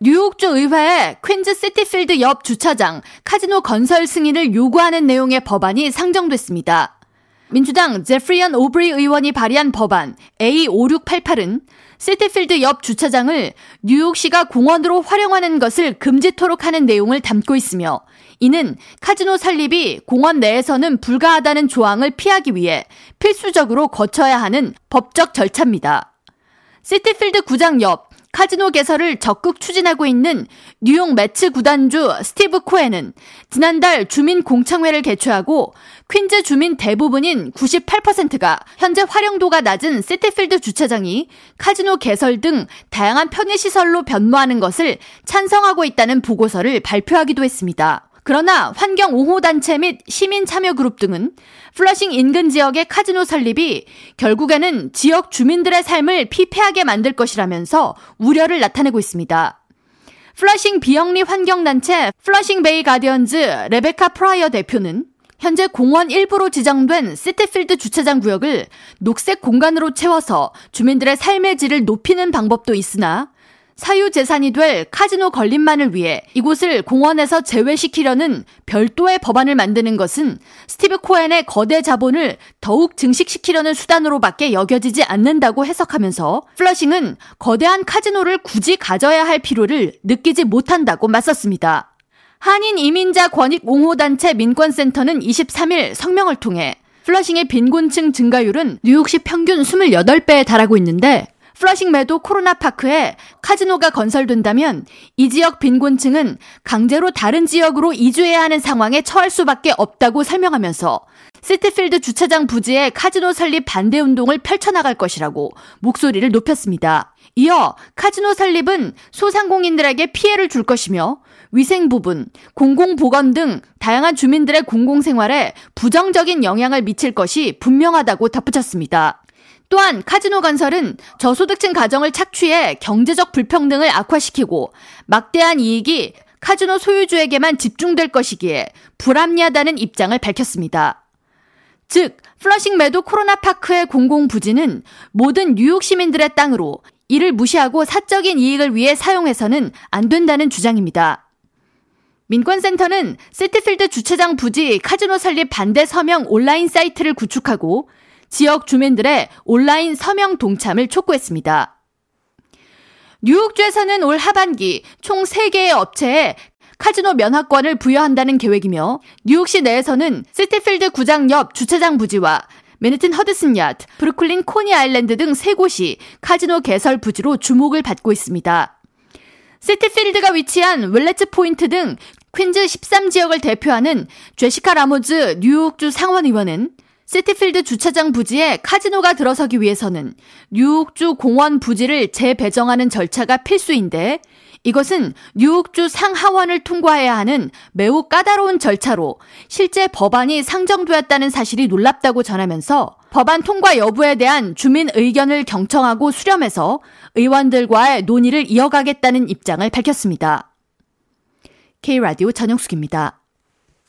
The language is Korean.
뉴욕주 의회에 퀸즈 시티필드 옆 주차장 카지노 건설 승인을 요구하는 내용의 법안이 상정됐습니다. 민주당 제프리언 오브리 의원이 발의한 법안 A5688은 시티필드 옆 주차장을 뉴욕시가 공원으로 활용하는 것을 금지토록 하는 내용을 담고 있으며 이는 카지노 설립이 공원 내에서는 불가하다는 조항을 피하기 위해 필수적으로 거쳐야 하는 법적 절차입니다. 시티필드 구장 옆 카지노 개설을 적극 추진하고 있는 뉴욕 메츠 구단주 스티브 코헨은 지난달 주민 공청회를 개최하고 퀸즈 주민 대부분인 98%가 현재 활용도가 낮은 시티필드 주차장이 카지노 개설 등 다양한 편의시설로 변모하는 것을 찬성하고 있다는 보고서를 발표하기도 했습니다. 그러나 환경 옹호 단체 및 시민 참여 그룹 등은 플러싱 인근 지역의 카지노 설립이 결국에는 지역 주민들의 삶을 피폐하게 만들 것이라면서 우려를 나타내고 있습니다. 플러싱 비영리 환경단체 플러싱 베이 가디언즈 레베카 프라이어 대표는 현재 공원 일부로 지정된 시티필드 주차장 구역을 녹색 공간으로 채워서 주민들의 삶의 질을 높이는 방법도 있으나 사유재산이 될 카지노 건립만을 위해 이곳을 공원에서 제외시키려는 별도의 법안을 만드는 것은 스티브 코엔의 거대 자본을 더욱 증식시키려는 수단으로밖에 여겨지지 않는다고 해석하면서 플러싱은 거대한 카지노를 굳이 가져야 할 필요를 느끼지 못한다고 맞섰습니다. 한인 이민자 권익 옹호단체 민권센터는 23일 성명을 통해 플러싱의 빈곤층 증가율은 뉴욕시 평균 28배에 달하고 있는데 플러싱 메도 코로나 파크에 카지노가 건설된다면 이 지역 빈곤층은 강제로 다른 지역으로 이주해야 하는 상황에 처할 수밖에 없다고 설명하면서 시티필드 주차장 부지에 카지노 설립 반대 운동을 펼쳐나갈 것이라고 목소리를 높였습니다. 이어 카지노 설립은 소상공인들에게 피해를 줄 것이며 위생 부분, 공공보건 등 다양한 주민들의 공공생활에 부정적인 영향을 미칠 것이 분명하다고 덧붙였습니다. 또한 카지노 건설은 저소득층 가정을 착취해 경제적 불평등을 악화시키고 막대한 이익이 카지노 소유주에게만 집중될 것이기에 불합리하다는 입장을 밝혔습니다. 즉, 플러싱 메도 코로나 파크의 공공 부지는 모든 뉴욕 시민들의 땅으로 이를 무시하고 사적인 이익을 위해 사용해서는 안 된다는 주장입니다. 민권센터는 시티필드 주차장 부지 카지노 설립 반대 서명 온라인 사이트를 구축하고 지역 주민들의 온라인 서명 동참을 촉구했습니다. 뉴욕주에서는 올 하반기 총 3개의 업체에 카지노 면허권을 부여한다는 계획이며 뉴욕시 내에서는 시티필드 구장 옆 주차장 부지와 맨해튼 허드슨 야드, 브루클린 코니 아일랜드 등 3곳이 카지노 개설 부지로 주목을 받고 있습니다. 시티필드가 위치한 윌레츠 포인트 등 퀸즈 13지역을 대표하는 제시카 라모즈 뉴욕주 상원의원은 시티필드 주차장 부지에 카지노가 들어서기 위해서는 뉴욕주 공원 부지를 재배정하는 절차가 필수인데 이것은 뉴욕주 상하원을 통과해야 하는 매우 까다로운 절차로 실제 법안이 상정되었다는 사실이 놀랍다고 전하면서 법안 통과 여부에 대한 주민 의견을 경청하고 수렴해서 의원들과의 논의를 이어가겠다는 입장을 밝혔습니다. K라디오 전영숙입니다.